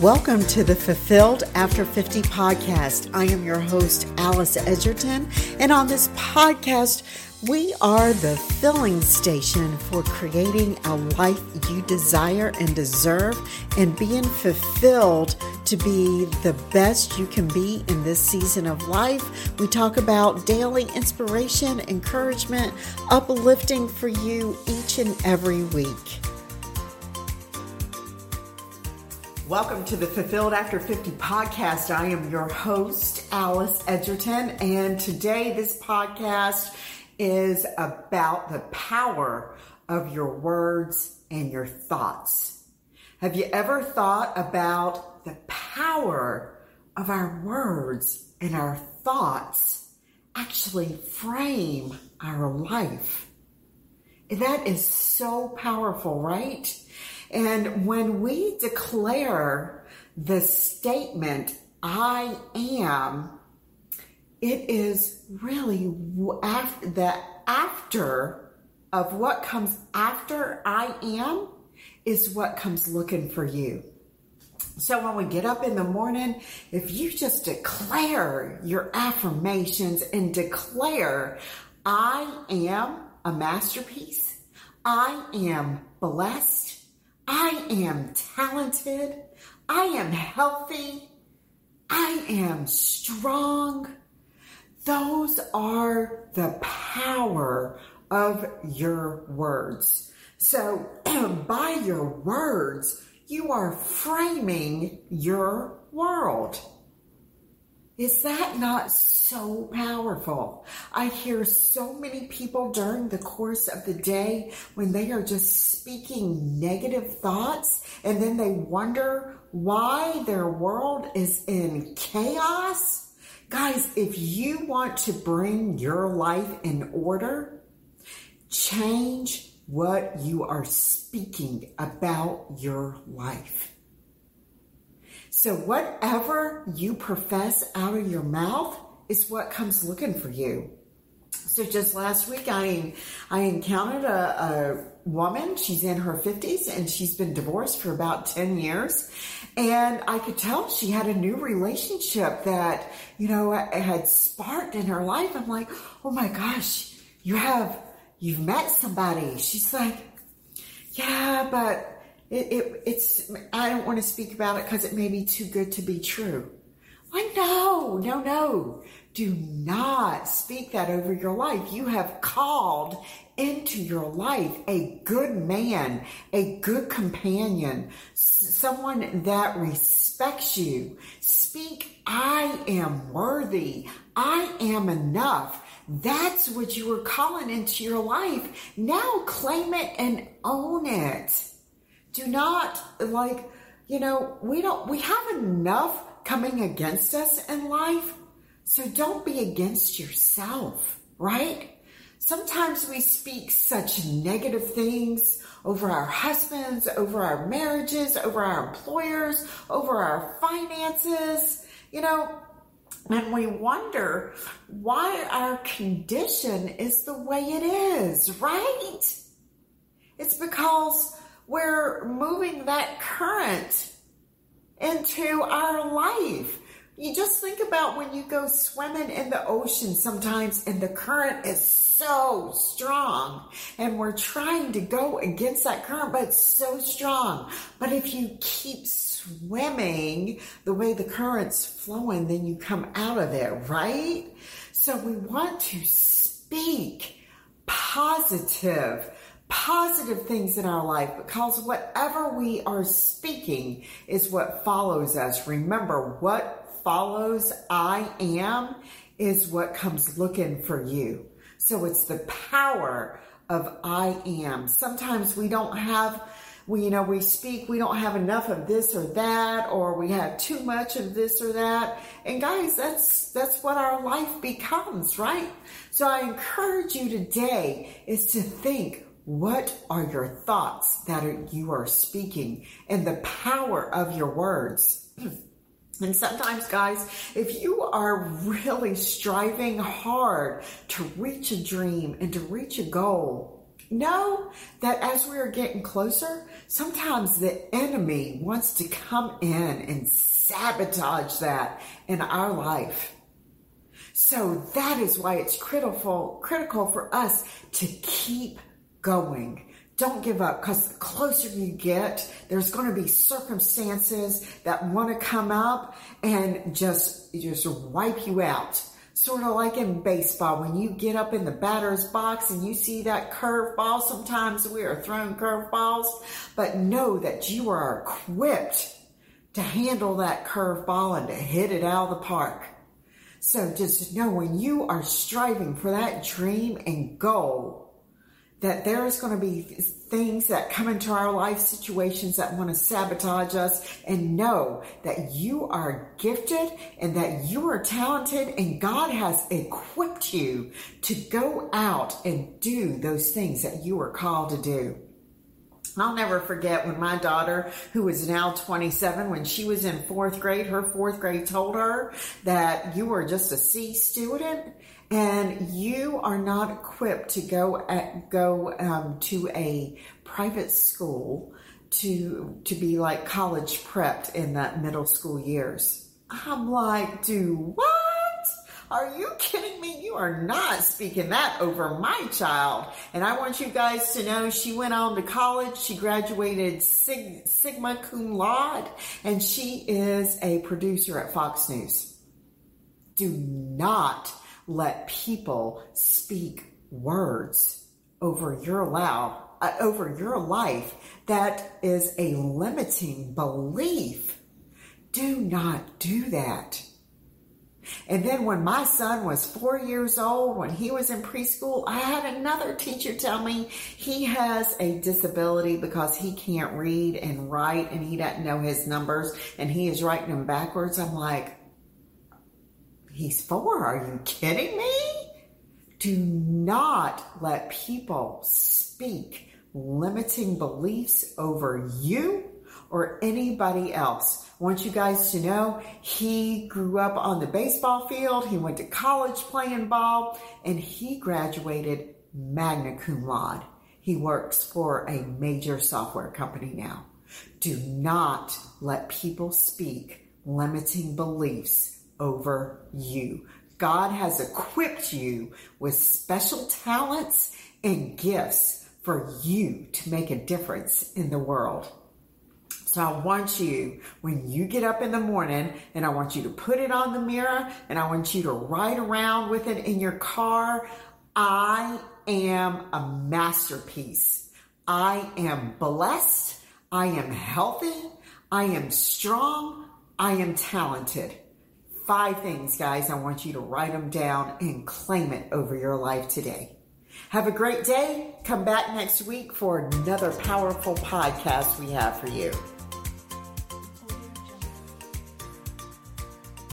Welcome to the Fulfilled After 50 podcast. I am your host, Alice Edgerton, and on this podcast, we are the filling station for creating a life you desire and deserve and being fulfilled to be the best you can be in this season of life. We talk about daily inspiration, encouragement, uplifting for you each and every week. Welcome to the Fulfilled After 50 podcast. I am your host, Alice Edgerton, and today this podcast is about the power of your words and your thoughts. Have you ever thought about the power of our words and our thoughts actually frame our life? That is so powerful, right? And when we declare the statement, I am, it is really after the after of what comes after I am is what comes looking for you. So when we get up in the morning, if you just declare your affirmations and declare, I am a masterpiece, I am blessed, I am talented. I am healthy. I am strong. Those are the power of your words. So by your words, you are framing your world. Is that not so powerful? I hear so many people during the course of the day when they are just speaking negative thoughts and then they wonder why their world is in chaos. Guys, if you want to bring your life in order, change what you are speaking about your life. So whatever you profess out of your mouth is what comes looking for you. So just last week, I I encountered a, a woman. She's in her fifties and she's been divorced for about ten years, and I could tell she had a new relationship that you know had sparked in her life. I'm like, oh my gosh, you have you've met somebody. She's like, yeah, but it, it, it's, I don't want to speak about it because it may be too good to be true. Why, no, no, no. Do not speak that over your life. You have called into your life a good man, a good companion, someone that respects you. Speak, I am worthy. I am enough. That's what you were calling into your life. Now claim it and own it do not like, you know, we don't, we have enough coming against us in life. So don't be against yourself, right? Sometimes we speak such negative things over our husbands, over our marriages, over our employers, over our finances, you know, and we wonder why our condition is the way it is, right? It's because we're moving that current into our life. You just think about when you go swimming in the ocean sometimes and the current is so strong and we're trying to go against that current, but it's so strong. But if you keep swimming the way the current's flowing, then you come out of it, right? So we want to speak positive positive things in our life because whatever we are speaking is what follows us. Remember, what follows I am is what comes looking for you. So it's the power of I am. Sometimes we don't have we you know we speak we don't have enough of this or that or we have too much of this or that and guys that's that's what our life becomes right so i encourage you today is to think what are your thoughts that are, you are speaking and the power of your words? And sometimes, guys, if you are really striving hard to reach a dream and to reach a goal, know that as we are getting closer, sometimes the enemy wants to come in and sabotage that in our life. So that is why it's critical, critical for us to keep going. Don't give up because the closer you get, there's going to be circumstances that want to come up and just, just wipe you out. Sort of like in baseball, when you get up in the batter's box and you see that curveball, sometimes we are throwing curveballs, but know that you are equipped to handle that curveball and to hit it out of the park. So just know when you are striving for that dream and goal, that there is going to be things that come into our life situations that want to sabotage us and know that you are gifted and that you are talented and God has equipped you to go out and do those things that you are called to do. I'll never forget when my daughter, who is now 27, when she was in fourth grade, her fourth grade told her that you were just a C student and you are not equipped to go at, go um, to a private school to to be like college prepped in that middle school years. I'm like, do what? Are you kidding me? You are not speaking that over my child. And I want you guys to know she went on to college. She graduated Sig- Sigma Cum Laude, and she is a producer at Fox News. Do not let people speak words over your allow uh, over your life that is a limiting belief. Do not do that. And then when my son was four years old, when he was in preschool, I had another teacher tell me he has a disability because he can't read and write and he doesn't know his numbers and he is writing them backwards. I'm like, he's four. Are you kidding me? Do not let people speak limiting beliefs over you or anybody else. I want you guys to know he grew up on the baseball field. He went to college playing ball and he graduated magna cum laude. He works for a major software company now. Do not let people speak limiting beliefs over you. God has equipped you with special talents and gifts for you to make a difference in the world. So I want you, when you get up in the morning, and I want you to put it on the mirror, and I want you to ride around with it in your car. I am a masterpiece. I am blessed. I am healthy. I am strong. I am talented. Five things, guys. I want you to write them down and claim it over your life today. Have a great day. Come back next week for another powerful podcast we have for you.